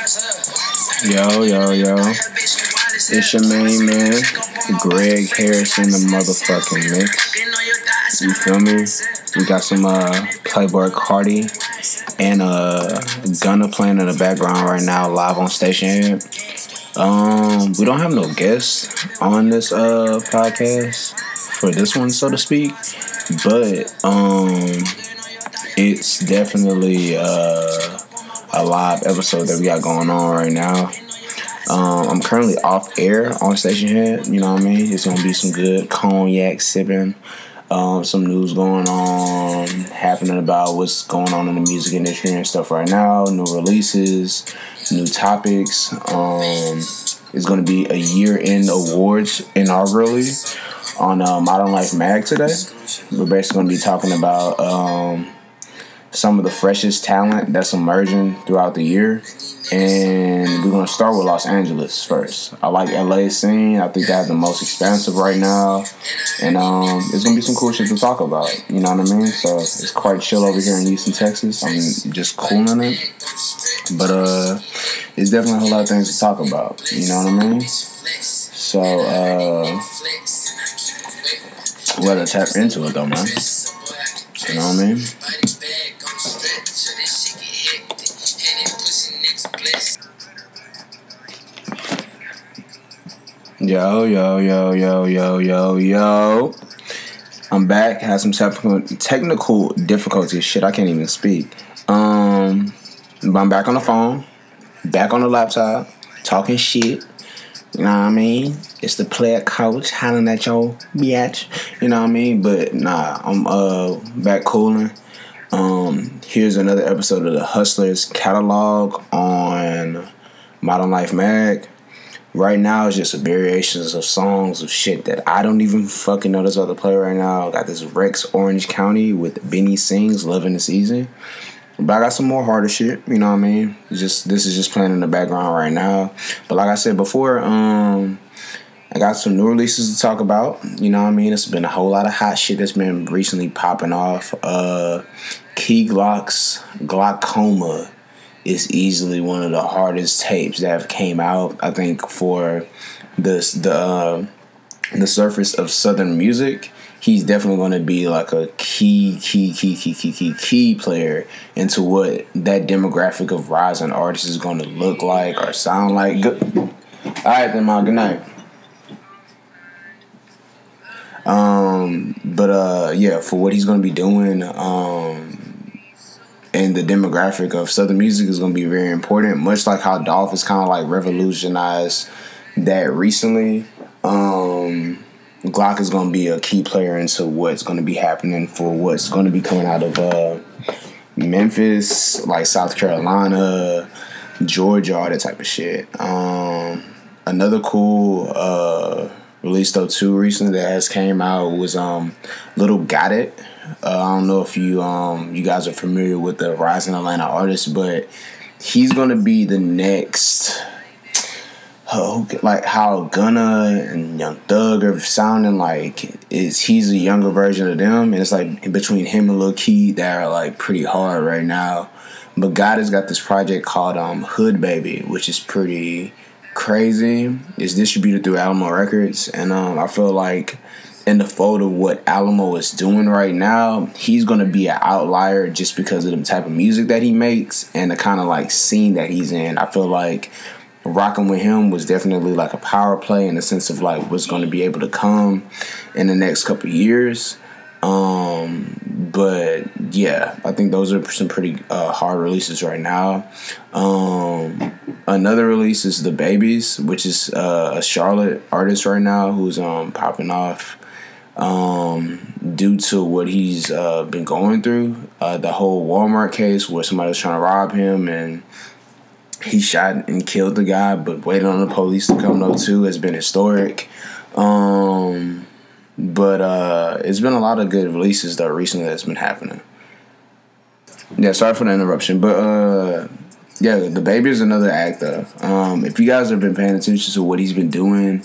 Yo, yo, yo. It's your main man, Greg Harrison, the motherfucking mix. You feel me? We got some uh, Playboi Carti and uh, Gunna playing in the background right now, live on Stationhead. Um, we don't have no guests on this uh podcast for this one, so to speak, but um, it's definitely uh a live episode that we got going on right now. Um, I'm currently off air on Stationhead. You know what I mean? It's gonna be some good cognac sipping. Um, some news going on, happening about what's going on in the music industry and stuff right now. New releases, new topics. Um, it's to be a year end awards inaugurally on uh, Modern Life Mag today. We're basically to be talking about um, some of the freshest talent that's emerging throughout the year. And we're gonna start with Los Angeles first. I like LA scene. I think they have the most expansive right now. And um it's gonna be some cool shit to talk about. You know what I mean? So it's quite chill over here in Houston, Texas. I'm just cooling it. But uh it's definitely a whole lot of things to talk about. You know what I mean? So uh let us tap into it though, man. You know what I mean? Yo, yo, yo, yo, yo, yo, yo. I'm back. Had some technical difficulties. Shit, I can't even speak. Um, but I'm back on the phone, back on the laptop, talking shit. You know what I mean? It's the player coach hollering at your bitch. You know what I mean? But nah, I'm uh back cooling. Um, here's another episode of the Hustlers catalog on Modern Life Mag. Right now, it's just variations of songs of shit that I don't even fucking know this other play right now. Got this Rex Orange County with Benny Sings, Loving the Season. But I got some more harder shit, you know what I mean? Just this is just playing in the background right now. But like I said before, um, I got some new releases to talk about. You know what I mean? It's been a whole lot of hot shit that's been recently popping off. Uh Key Glock's Glockoma is easily one of the hardest tapes that have came out. I think for this the uh, the surface of southern music, he's definitely going to be like a key, key, key, key, key, key, key player into what that demographic of rising artists is going to look like or sound like. Good. All right, then, man. Good night. Um, but uh, yeah, for what he's going to be doing, um, and the demographic of Southern music is going to be very important. Much like how Dolph has kind of like revolutionized that recently. Um, Glock is going to be a key player into what's going to be happening for what's going to be coming out of uh, Memphis, like South Carolina, Georgia, all that type of shit. Um, another cool uh, release though too recently that has came out was um, Lil Gotit uh, I don't know if you um you guys are familiar with the rising Atlanta artist, but he's gonna be the next. Uh, like how Gunna and Young Thug are sounding like is he's a younger version of them, and it's like between him and Lil Keed that are like pretty hard right now. But God has got this project called um Hood Baby, which is pretty crazy. It's distributed through Alamo Records, and um I feel like in the fold of what Alamo is doing right now, he's gonna be an outlier just because of the type of music that he makes and the kind of like scene that he's in. I feel like rocking with him was definitely like a power play in the sense of like what's gonna be able to come in the next couple years. Um, but yeah, I think those are some pretty uh, hard releases right now. Um, another release is DaBaby's, which is uh, a Charlotte artist right now who's um popping off um, due to what he's uh, been going through. Uh, the whole Walmart case where somebody was trying to rob him and he shot and killed the guy, but waiting on the police to come though too has been historic. Um, but uh, it's been a lot of good releases though recently that's been happening. Yeah, sorry for the interruption, but uh, yeah, baby is another actor. Um, if you guys have been paying attention to what he's been doing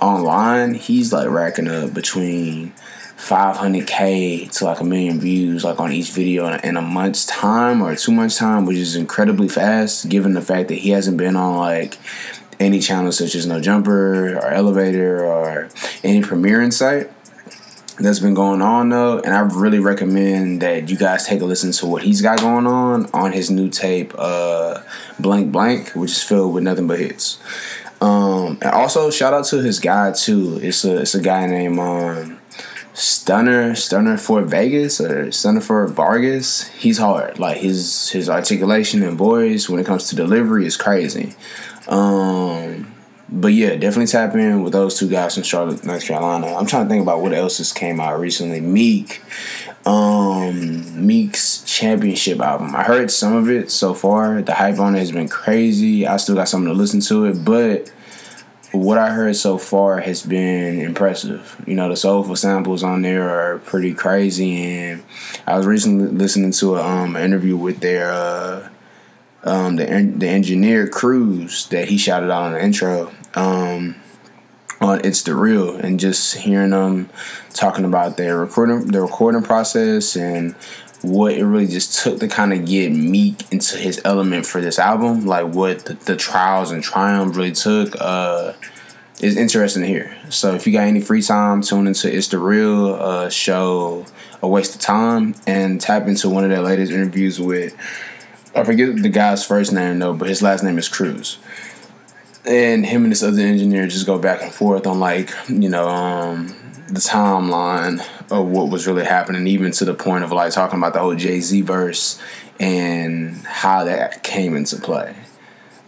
online, he's like racking up between 500k to like a million views like on each video in a, month's time or two months time which is incredibly fast given the fact that he hasn't been on like any channels such as no jumper or elevator or any premiering site that's been going on though. And i really recommend that you guys take a listen to what he's got going on on his new tape uh blank blank which is filled with nothing but hits um and also shout out to his guy too it's a it's a guy named um Stunner, Stunna 4 Vegas or Stunner for Vargas, he's hard. Like his his articulation and voice when it comes to delivery is crazy. Um, but yeah, definitely tap in with those two guys from Charlotte, North Carolina. I'm trying to think about what else has came out recently. Meek, um, Meek's championship album. I heard some of it so far. The hype on it has been crazy. I still got something to listen to it, but what I heard so far has been impressive. You know, the soulful samples on there are pretty crazy, and I was recently listening to a, um, an interview with their uh, um, the the engineer Cruz that he shouted out on the intro. Um, on it's the real, and just hearing them talking about their recording the recording process and what it really just took to kind of get Meek into his element for this album, like what the, the trials and triumphs really took, uh, is interesting to hear. So if you got any free time, tune into It's the Real uh, show, A Waste of Time, and tap into one of their latest interviews with, I forget the guy's first name though, but his last name is Cruz. And him and this other engineer just go back and forth on like, you know, um, the timeline of what was really happening, even to the point of like talking about the whole Jay Z verse and how that came into play.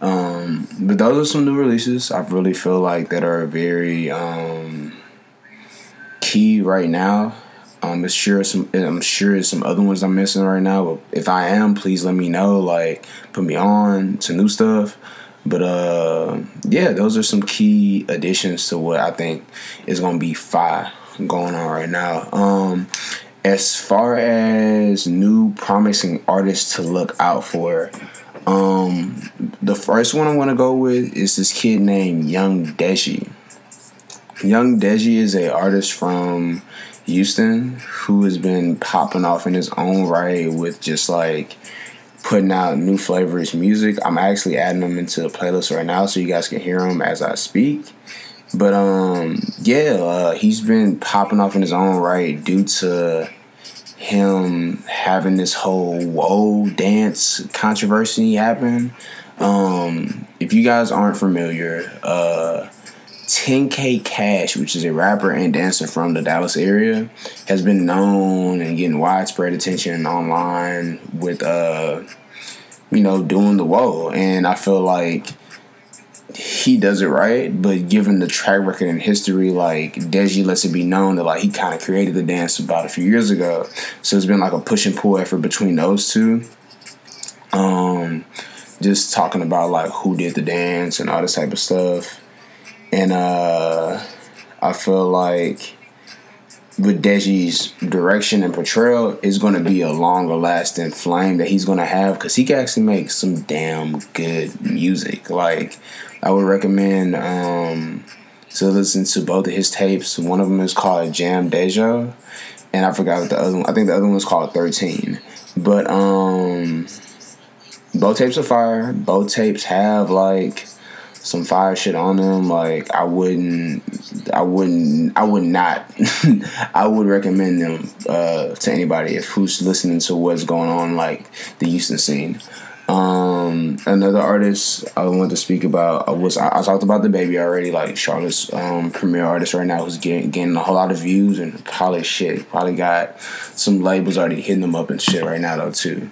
Um, but those are some new releases. I really feel like that are very um, key right now. Um, it's sure some. I'm sure some other ones I'm missing right now. But if I am, please let me know. Like, put me on to new stuff. But uh, yeah, those are some key additions to what I think is gonna be fire going on right now. Um, as far as new promising artists to look out for, um, the first one I want to go with is this kid named Young Deji. Young Deji is a artist from Houston who has been popping off in his own right with just like putting out new flavors music. I'm actually adding them into the playlist right now so you guys can hear them as I speak. But um, yeah, uh, he's been popping off in his own right due to him having this whole whoa dance controversy happen. Um, if you guys aren't familiar, uh, 10K Cash, which is a rapper and dancer from the Dallas area, has been known and getting widespread attention online with uh you know doing the whoa. And I feel like he does it right, but given the track record and history, like Deji lets it be known that like he kind of created the dance about a few years ago. So it's been like a push and pull effort between those two. Um, just talking about like who did the dance and all this type of stuff, and uh, I feel like with Deji's direction and portrayal is going to be a longer lasting flame that he's going to have because he can actually make some damn good music. Like I would recommend um, to listen to both of his tapes. One of them is called Jam Deja, and I forgot what the other one. I think the other one was called Thirteen. But um, both tapes are fire. Both tapes have like some fire shit on them. Like I wouldn't, I wouldn't, I would not, I would recommend them uh, to anybody if who's listening to what's going on like the Houston scene. Um, another artist I want to speak about was I, I, talked about DaBaby already, like Charlotte's um, premier artist right now who's getting getting a whole lot of views and probably shit probably got some labels already hitting them up and shit right now though too.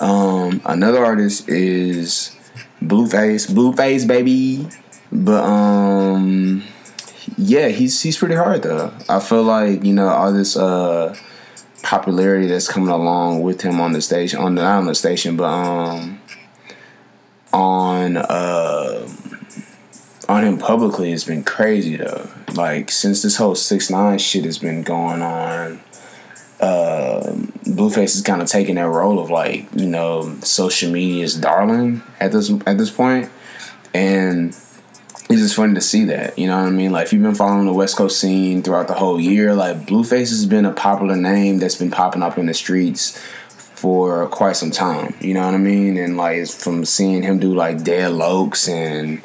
Um, another artist is Blueface, Blueface baby, but um, yeah, he's he's pretty hard though. I feel like you know all this uh popularity that's coming along with him on the station on the not on the station but um on uh on him publicly has been crazy though like since this whole six nine shit has been going on uh blueface is kind of taking that role of like you know social media's darling at this at this point and it's just funny to see that. You know what I mean? Like if you've been following the West Coast scene throughout the whole year, like Blueface has been a popular name that's been popping up in the streets for quite some time. You know what I mean? And like from seeing him do like Dead Locs and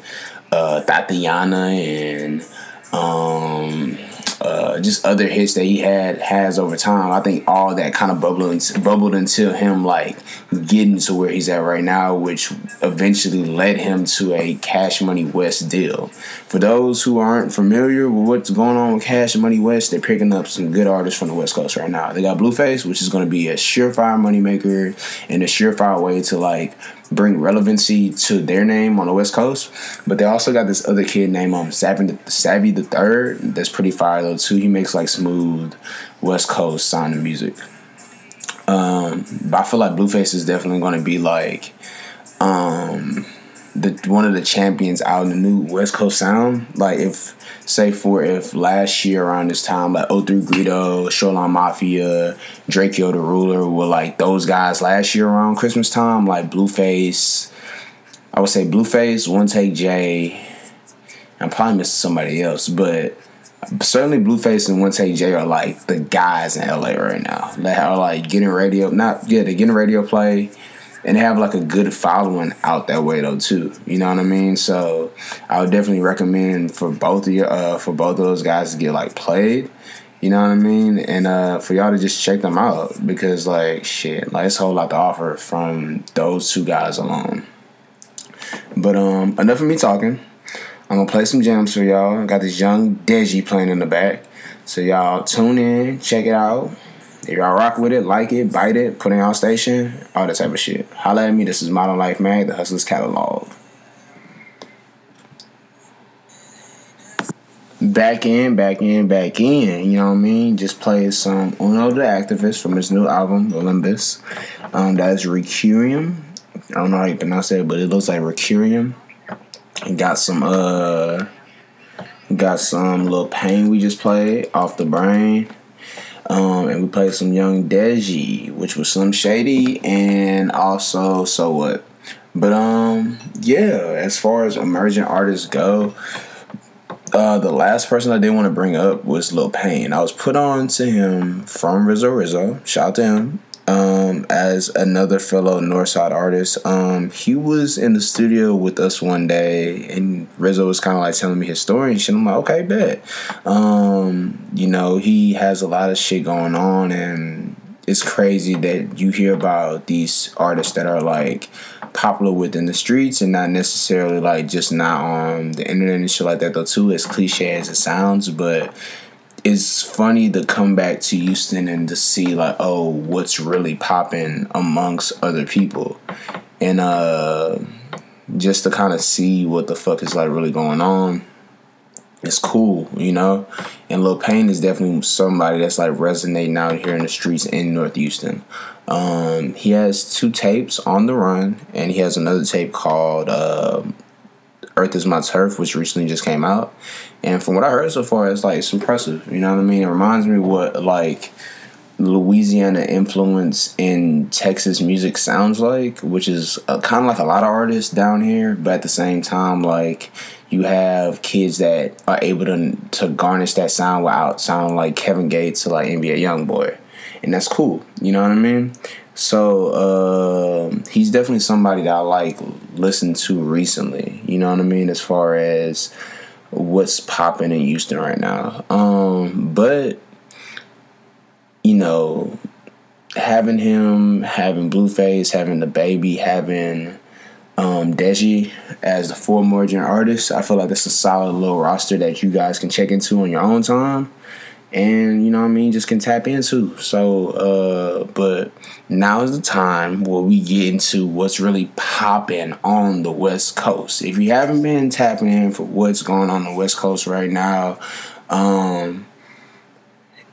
uh, Thotiana and um uh, just other hits that he had has over time. I think all that kind of bubbled bubbled until him like getting to where he's at right now, which eventually led him to a Cash Money West deal. For those who aren't familiar with what's going on with Cash Money West, they're picking up some good artists from the West Coast right now. They got Blueface, which is going to be a surefire moneymaker and a surefire way to like bring relevancy to their name on the West Coast. But they also got this other kid named um Savvy Savvy the Third. That's pretty fire though too. He makes like smooth West Coast sounding music. Um, but I feel like Blueface is definitely going to be like um one of the champions out in the new West Coast sound. Like if say for if last year around this time, like O3 Greedo, Shoreline Mafia, Drakeo the Ruler were like those guys last year around Christmas time, like Blueface. I would say Blueface, One Take J. I'm probably missing somebody else, but certainly Blueface and One Take J are like the guys in LA right now. They are like getting radio, not yeah, they're getting radio play and have like a good following out that way though too. You know what I mean? So I would definitely recommend for both of you, uh, for both of those guys to get like played. You know what I mean? And uh, for y'all to just check them out because like shit, like it's a whole lot to offer from those two guys alone. But um, enough of me talking. I'm gonna play some jams for y'all. I got this young Deji playing in the back. So y'all tune in, check it out. If y'all rock with it, like it, bite it, put it on station, all that type of shit. Holla at me. This is Modern Life Mag, the Hustlers Catalog. Back in, back in, back in. You know what I mean? Just play some Uno the Activist from his new album, Olympus. Um, that's Requiem. I don't know how you pronounce it, but it looks like Requiem. Got some uh got some Lil Payne we just played off the brain. Um, and we played some Young Deji, which was Slim Shady, and also So What. But um, yeah, as far as emerging artists go, uh, the last person I did want to bring up was Lil Payne. I was put on to him from Rizzo Rizzo. Shout out to him um, as another fellow Northside artist. Um, he was in the studio with us one day, and Rizzo was kind of like telling me his story and shit. I'm like, okay, bet. Um, you know, he has a lot of shit going on, and it's crazy that you hear about these artists that are like popular within the streets and not necessarily like just not on the internet and shit like that though too as cliche as it sounds but it's funny to come back to Houston and to see like, oh, what's really popping amongst other people, and uh, just to kind of see what the fuck is like really going on. It's cool, you know. And Lil Payne is definitely somebody that's like resonating out here in the streets in North Houston. Um, he has two tapes on the run, and he has another tape called uh, Earth is My Turf, which recently just came out. And from what I heard so far, it's like it's impressive. You know what I mean? It reminds me what like Louisiana influence in Texas music sounds like, which is uh, kind of like a lot of artists down here, but at the same time, like you have kids that are able to to garnish that sound without sounding like Kevin Gates or like NBA YoungBoy, and that's cool. You know what I mean? So uh, he's definitely somebody that I like listened to recently. You know what I mean? As far as what's popping in Houston right now. Um, but you know, having him, having Blueface, having DaBaby, having um, Deji as the four emerging artists, I feel like that's a solid little roster that you guys can check into on your own time and you know what I mean, just can tap into. So, uh, but now is the time where we get into what's really popping on the West Coast. If you haven't been tapping in for what's going on the West Coast right now, um,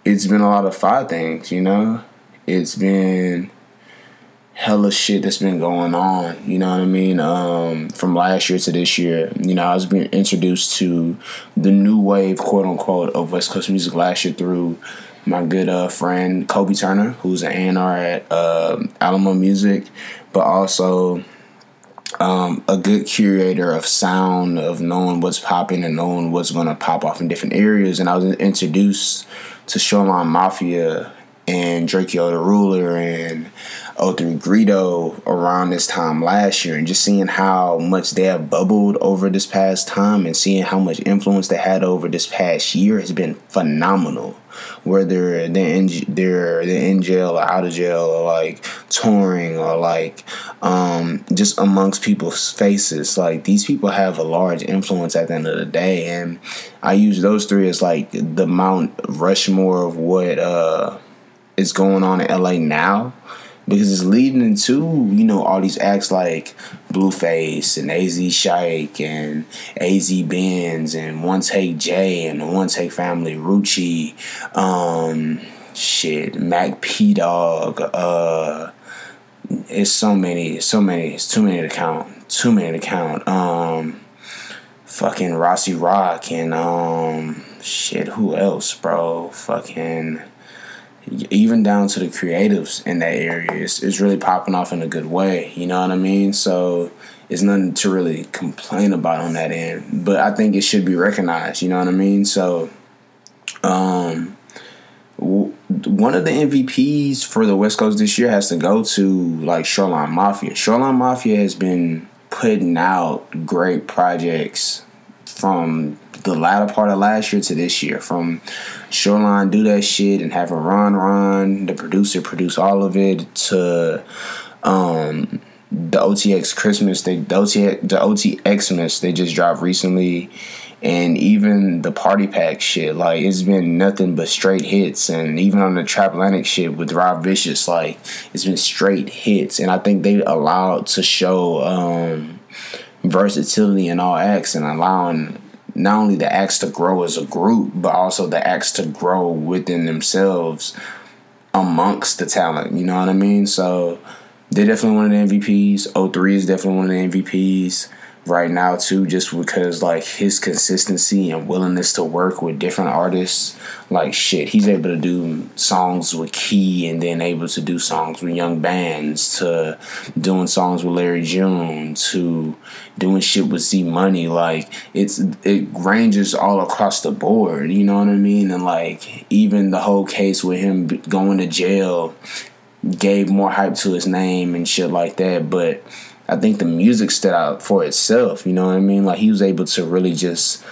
it's been a lot of fire things, you know. It's been hella shit that's been going on. You know what I mean? Um, from last year to this year, you know, I was being introduced to the new wave, quote unquote, of West Coast music last year through my good uh, friend Kobe Turner, who's an A&R at uh, Alamo Music, but also um, a good curator of sound, of knowing what's popping and knowing what's going to pop off in different areas. And I was introduced to Shoreline Mafia and Drakeo the Ruler and O3 Greedo around this time last year and just seeing how much they have bubbled over this past time and seeing how much influence they had over this past year has been phenomenal. Whether they're in, they're, they're in jail or out of jail or like touring or like um, just amongst people's faces. Like these people have a large influence at the end of the day. And I use those three as like the Mount Rushmore of what uh, is going on in LA now because it's leading into you know all these acts like Blueface and AzChike and Az Benz and One Take J and the One Take Family Rucci, um, shit, Mac P Dog, uh, it's so many, so many, it's too many to count, too many to count. Um, fucking Rossi Rock and um, shit, who else, bro? Fucking even down to the creatives in that area it's, it's really popping off in a good way you know what i mean so it's nothing to really complain about on that end but i think it should be recognized you know what i mean so um one of the mvps for the west coast this year has to go to like shoreline mafia shoreline mafia has been putting out great projects from the latter part of last year to this year. From Shoreline do that shit and having Ron Ron, the producer, produce all of it to um, the OTX Christmas, they the OTX the they just dropped recently, and even the Party Pack shit. Like it's been nothing but straight hits, and even on the Trap Atlantic shit with Rob Vicious, like it's been straight hits, and I think they allowed to show. Um, versatility in all acts and allowing not only the acts to grow as a group, but also the acts to grow within themselves amongst the talent. You know what I mean? So they're definitely one of the MVPs. O3 is definitely one of the MVPs right now too just because like his consistency and willingness to work with different artists. Like shit he's able to do songs with key and then able to do songs with young bands to doing songs with larry june to doing shit with z money. Like it's it ranges all across the board you know what i mean? And like even the whole case with him going to jail gave more hype to his name and shit like that. But I think the music stood out for itself. You know what I mean? Like he was able to really just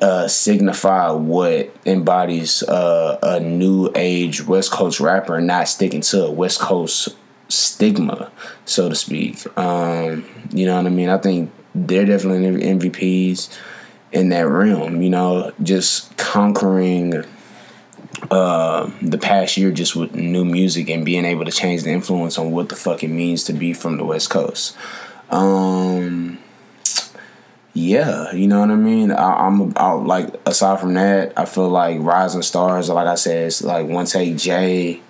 uh, signify what embodies uh, a new age West Coast rapper, not sticking to a West Coast stigma, so to speak. Um, you know what I mean? I think they're definitely MVPs in that realm. You know, just conquering uh, the past year just with new music and being able to change the influence on what the fuck it means to be from the West Coast. Um, yeah, you know what I mean. I, am like aside from that, I feel like Rising Stars, like I said, it's like One Take J,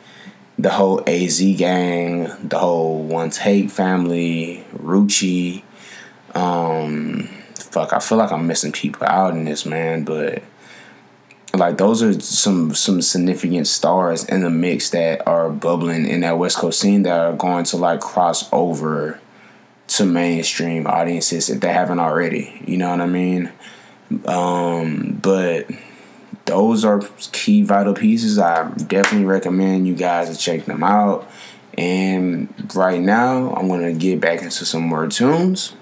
the whole AZ gang, the whole One Take family, Rucci. Um, fuck, I feel like I'm missing people out in this man, but like those are some some significant stars in the mix that are bubbling in that West Coast scene that are going to like cross over to mainstream audiences if they haven't already. You know what I mean? Um, but those are key vital pieces. I definitely recommend you guys to check them out. And right now, I'm gonna get back into some more tunes.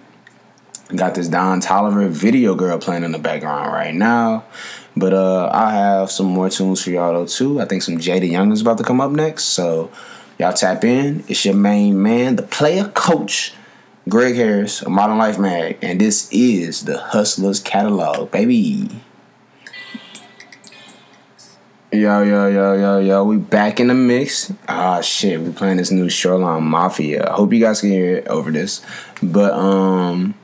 Got this Don Toliver video girl playing in the background right now. But uh, I have some more tunes for y'all though too. I think some Jada Young is about to come up next. So y'all tap in. It's your main man, the player coach, Greg Harris of Modern Life Mag, and this is the Hustlers Catalog, baby. Yo, yo, yo, yo, yo, we back in the mix. Ah, shit, we playing this new Shoreline Mafia. I hope you guys can hear it over this. But, um,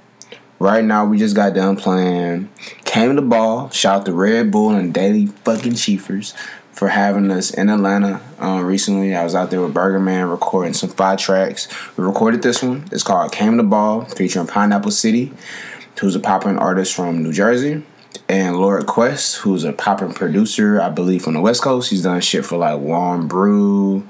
Right now, we just got done playing Came the Ball. Shout out to Red Bull and Daily fucking Chiefers for having us in Atlanta uh, recently. I was out there with Burger Man recording some five tracks. We recorded this one. It's called Came the Ball, featuring Pineapple City, who's a popping artist from New Jersey, and Lord Quest, who's a popping producer, I believe, from the West Coast. He's done shit for like Warm Brew.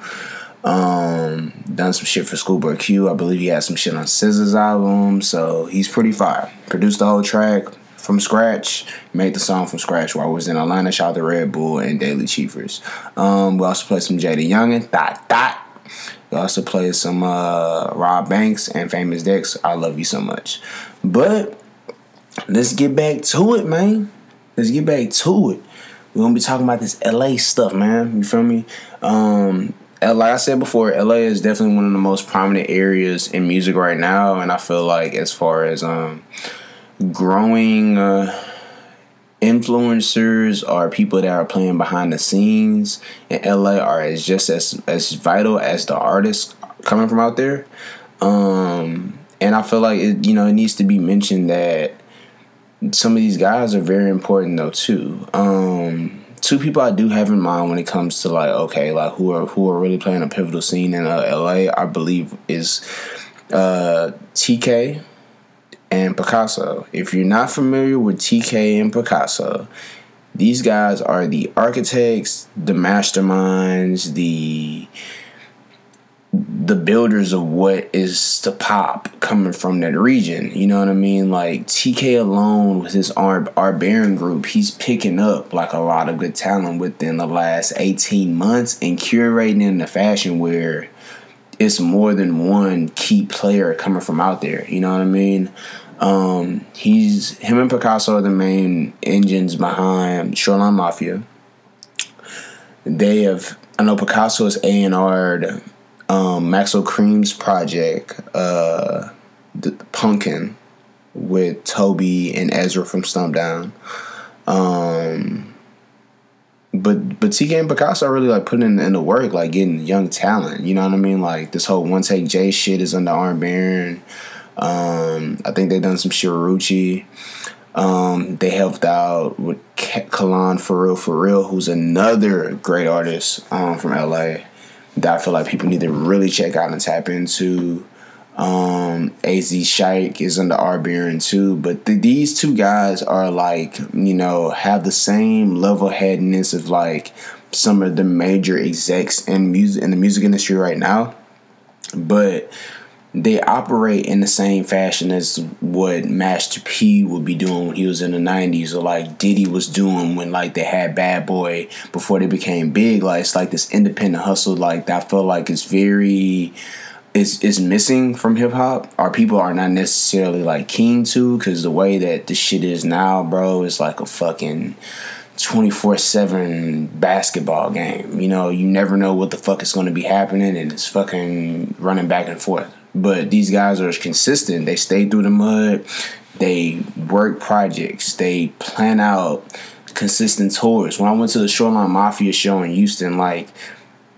Um, done some shit for Schoolboy Q. I believe he had some shit on SZA's album, so he's pretty fire. Produced the whole track from scratch. Made the song from scratch while I was in Atlanta. Shout out to Red Bull and Daily Chiefers. Um, we also played some JayDaYoungan. Dot dot. We also played some uh, Rob Banks and Famous Dex. I love you so much. But let's get back to it, man. Let's get back to it. We're gonna be talking about this LA stuff, man. You feel me? Um, like I said before, LA is definitely one of the most prominent areas in music right now, and I feel like as far as um growing uh, influencers or people that are playing behind the scenes in LA are as just as as vital as the artists coming from out there. Um, and I feel like it, you know, it needs to be mentioned that some of these guys are very important though too. Um, two people I do have in mind when it comes to like okay, like who are who are really playing a pivotal scene in uh, LA. I believe is uh, TK and Picasso. If you're not familiar with TK and Picasso, these guys are the architects, the masterminds, the the builders of what is the pop coming from that region. You know what I mean? Like TK alone with his Art Baron group, he's picking up like a lot of good talent within the last 18 months and curating in the fashion where it's more than one key player coming from out there. You know what I mean? Um, he's him and Picasso are the main engines behind Shoreline Mafia. They have I know Picasso is A and R'd um, Maxo Kream's project, uh, the, Punken, with Toby and Ezra from Stumpdown. Um, but but TK and Picasso are really like putting in, in, the work, like getting young talent. You know what I mean? Like this whole one take J shit is under Art Baron. Um, I think they done some Shiruchi. Um, they helped out with Kalan for real, for real, who's another great artist um, from LA that I feel like people need to really check out and tap into. Um, Az Shike is under Art Baron too, but the, these two guys are like you know have the same level headedness of like some of the major execs in music in the music industry right now, but they operate in the same fashion as what Master P would be doing when he was in the '90s, or like Diddy was doing when like they had Bad Boy before they became big. Like it's like this independent hustle, like that. I feel like it's very is is missing from hip hop. Our people are not necessarily like keen to because the way that the shit is now, bro, is like a fucking. 24 7 basketball game. You know, you never know what the fuck is going to be happening and it's fucking running back and forth. But these guys are consistent. They stay through the mud. They work projects. They plan out consistent tours. When I went to the Shoreline Mafia show in Houston, like,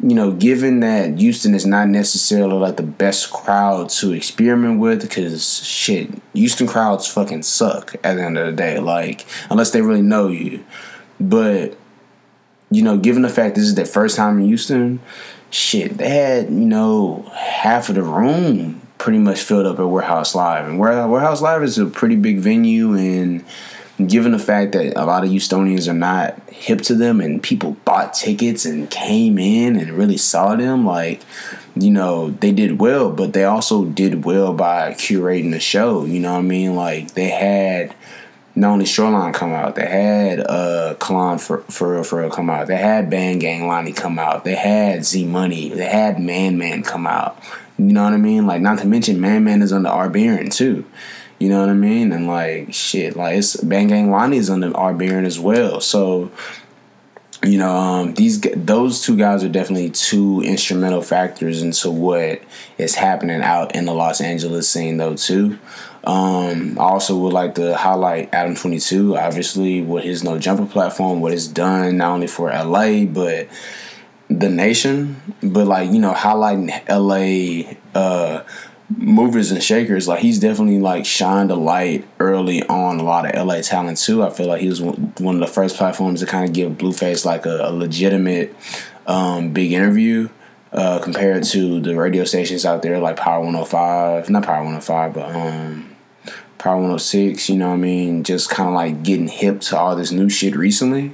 you know, given that Houston is not necessarily like the best crowd to experiment with, because shit, Houston crowds fucking suck at the end of the day. Like, unless they really know you. But, you know, given the fact this is their first time in Houston, shit, they had, you know, half of the room pretty much filled up at Warehouse Live. And Warehouse Live is a pretty big venue and given the fact that a lot of Houstonians are not hip to them and people bought tickets and came in and really saw them, like, you know, they did well, but they also did well by curating the show. You know what I mean? Like they had not only Shoreline come out, they had uh Kalan for for real for real come out. They had Band Gang Lonnie come out. They had Z Money. They had Man Man come out. You know what I mean? Like not to mention Man Man is under Art Baron too. You know what I mean? And like shit, like it's Band Gang Lonnie is under Art Baron as well. So you know, um, these those two guys are definitely two instrumental factors into what is happening out in the Los Angeles scene, though. Too, um, I also would like to highlight Adam Twenty Two, obviously with his No Jumper platform, what it's done not only for LA but the nation, but like you know, highlighting LA. Uh, movers and shakers. Like he's definitely like shined a light early on a lot of LA talent too. I feel like he was one of the first platforms to kind of give Blueface like a, a legitimate um, big interview. Uh, compared to the radio stations out there like Power 105, not Power 105, but um, Power 106, you know what I mean? Just kind of like getting hip to all this new shit recently.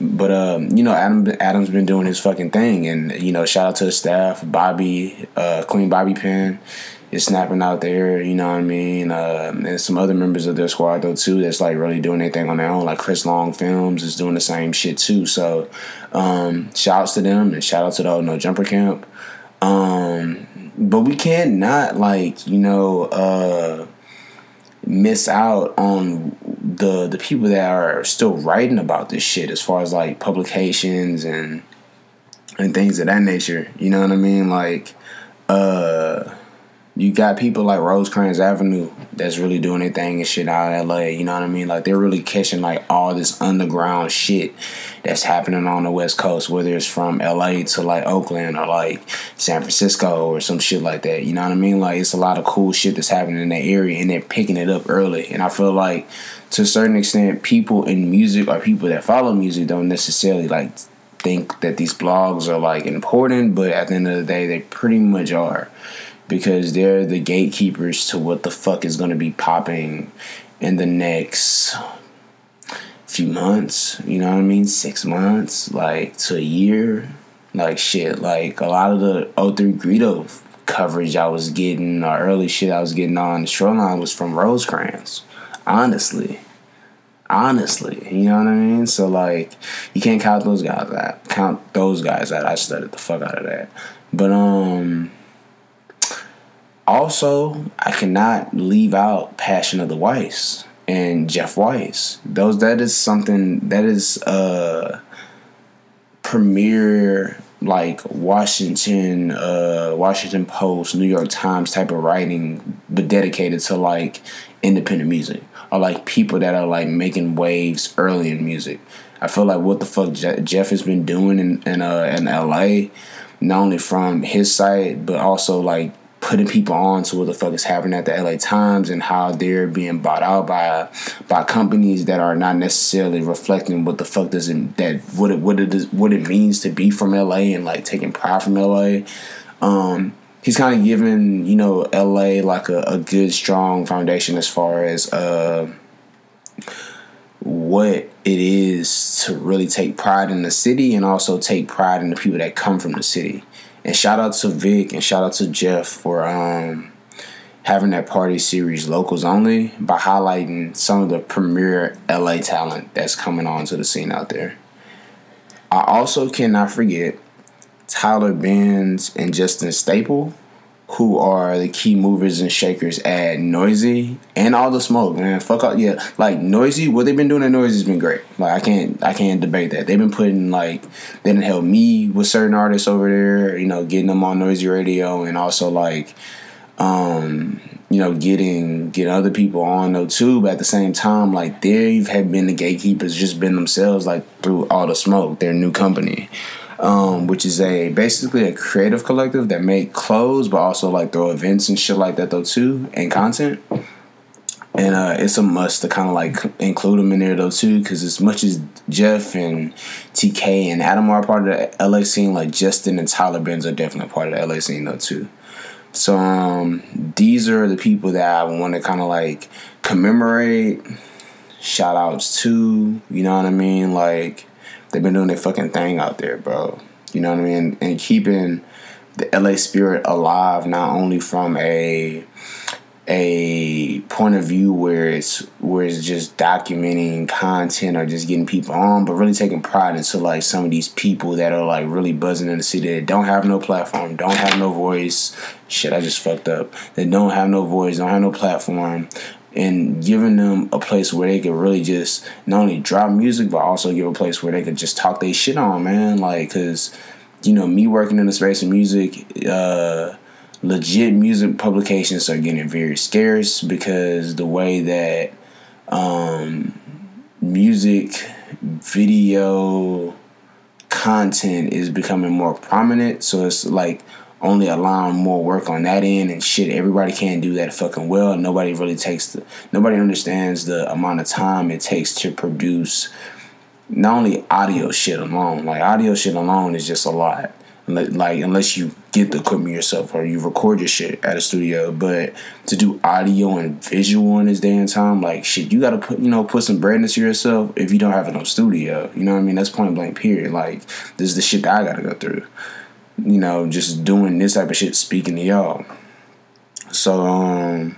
but um, you know, Adam Adam's been doing his fucking thing, and you know, shout out to the staff, Bobby, uh, Queen Bobby Pin is snapping out there. You know what I mean? Uh, and some other members of their squad though too that's like really doing anything on their own. Like Chris Long Films is doing the same shit too. So um, shouts to them and shout out to the oh No Jumper Camp. Um, but we can't like you know uh, miss out on the the people that are still writing about this shit as far as like publications and and things of that nature. You know what I mean? Like uh you got people like Rosecrans Avenue that's really doing their thing and shit out of LA. You know what I mean? Like they're really catching like all this underground shit that's happening on the West Coast, whether it's from LA to like Oakland or like San Francisco or some shit like that. You know what I mean? Like it's a lot of cool shit that's happening in that area and they're picking it up early. And I feel like to a certain extent, people in music or people that follow music don't necessarily like think that these blogs are like important, but at the end of the day, they pretty much are because they're the gatekeepers to what the fuck is going to be popping in the next few months, you know what I mean? Six months, like to a year. Like shit, like a lot of the O3 Greedo coverage I was getting, or early shit I was getting on the shoreline was from Rosecrans. Honestly. Honestly. You know what I mean? So like you can't count those guys out. Count those guys out. I studied the fuck out of that. But um also, I cannot leave out Passion of the Weiss and Jeff Weiss. Those that is something that is uh premier like Washington uh Washington Post, New York Times type of writing but dedicated to like independent music or like people that are like making waves early in music. I feel like what the fuck Jeff has been doing in in uh in LA not only from his side but also like putting people on to what the fuck is happening at the LA Times and how they're being bought out by by companies that are not necessarily reflecting what the fuck does it that what it what it is what it means to be from LA and like taking pride from LA. Um, he's kind of given you know LA like a, a good strong foundation as far as uh, what it is to really take pride in the city and also take pride in the people that come from the city. And shout out to Vic and shout out to Jeff for um, having that party series locals only by highlighting some of the premier LA talent that's coming onto the scene out there. I also cannot forget Tyler Benz and Justin Staple who are the key movers and shakers at Noisey and all the smoke, man. Fuck up, yeah. Like Noisey, what they've been doing at Noisey's been great. Like I can't, I can't debate that. They've been putting like they didn't help me with certain artists over there, you know, getting them on Noisey Radio, and also like, um, you know, getting getting other people on though too. But at the same time, like they have had been the gatekeepers, just been themselves, like through all the smoke, their new company um, which is a basically a creative collective that make clothes, but also like throw events and shit like that though too, and content. And uh, it's a must to kind of like include them in there though too, because as much as Jeff and TK and Adam are part of the LA scene, like Justin and Tyler Benz are definitely part of the LA scene though too. So um, these are the people that I want to kind of like commemorate, shout outs to, you know what I mean? Like They've been doing their fucking thing out there, bro. You know what I mean? And keeping the LA spirit alive, not only from a a point of view where it's where it's just documenting content or just getting people on, but really taking pride into like some of these people that are like really buzzing in the city that don't have no platform, don't have no voice. Shit, I just fucked up. They don't have no voice, don't have no platform, and giving them a place where they could really just not only drop music but also give a place where they could just talk their shit on, man. Like, cause you know, me working in the space of music, uh, legit music publications are getting very scarce because the way that um, music video content is becoming more prominent. So it's like only allowing more work on that end and shit. Everybody can't do that fucking well. Nobody really takes the nobody understands the amount of time it takes to produce not only audio shit alone. Like audio shit alone is just a lot. like unless you get the equipment yourself or you record your shit at a studio. But to do audio and visual in this day and time, like shit, you gotta put you know put some bread into yourself if you don't have no studio. You know what I mean? That's point blank. Period. Like this is the shit that I gotta go through. You know, just doing this type of shit, speaking to y'all. So um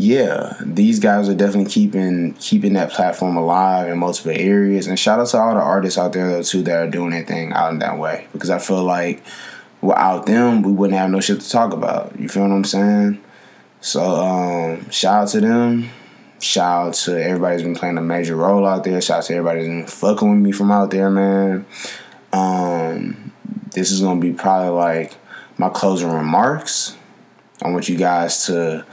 yeah, these guys are definitely keeping keeping that platform alive in multiple areas. And shout out to all the artists out there though too that are doing their thing out in that way. Because I feel like without them we wouldn't have no shit to talk about. You feel what I'm saying? So um shout out to them. Shout out to everybody who's been playing a major role out there. Shout out to everybody who's been fucking with me from out there, man. Um this is gonna be probably like my closing remarks. I want you guys to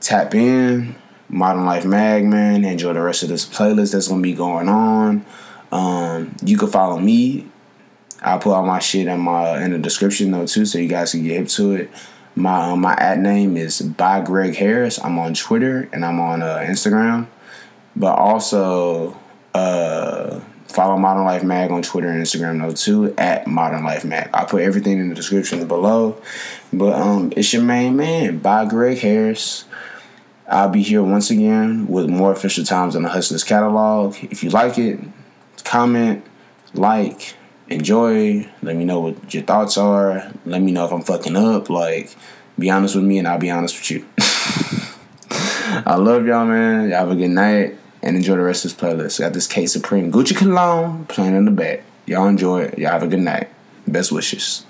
tap in, Modern Life Mag, man. Enjoy the rest of this playlist that's gonna be going on. Um, you can follow me. I'll put all my shit in my in the description though too, so you guys can get to it. My um, my ad name is by Greg Harris. I'm on Twitter and I'm on uh, Instagram, but also uh, follow Modern Life Mag on Twitter and Instagram though too at Modern Life Mag. I'll put everything in the description below. But um, it's your main man, by Greg Harris. I'll be here once again with more official times on the Hustlers catalog. If you like it, comment, like, enjoy. Let me know what your thoughts are. Let me know if I'm fucking up. Like, be honest with me and I'll be honest with you. I love y'all, man. Y'all have a good night and enjoy the rest of this playlist. Got this K Supreme Gucci Cologne playing in the back. Y'all enjoy it. Y'all have a good night. Best wishes.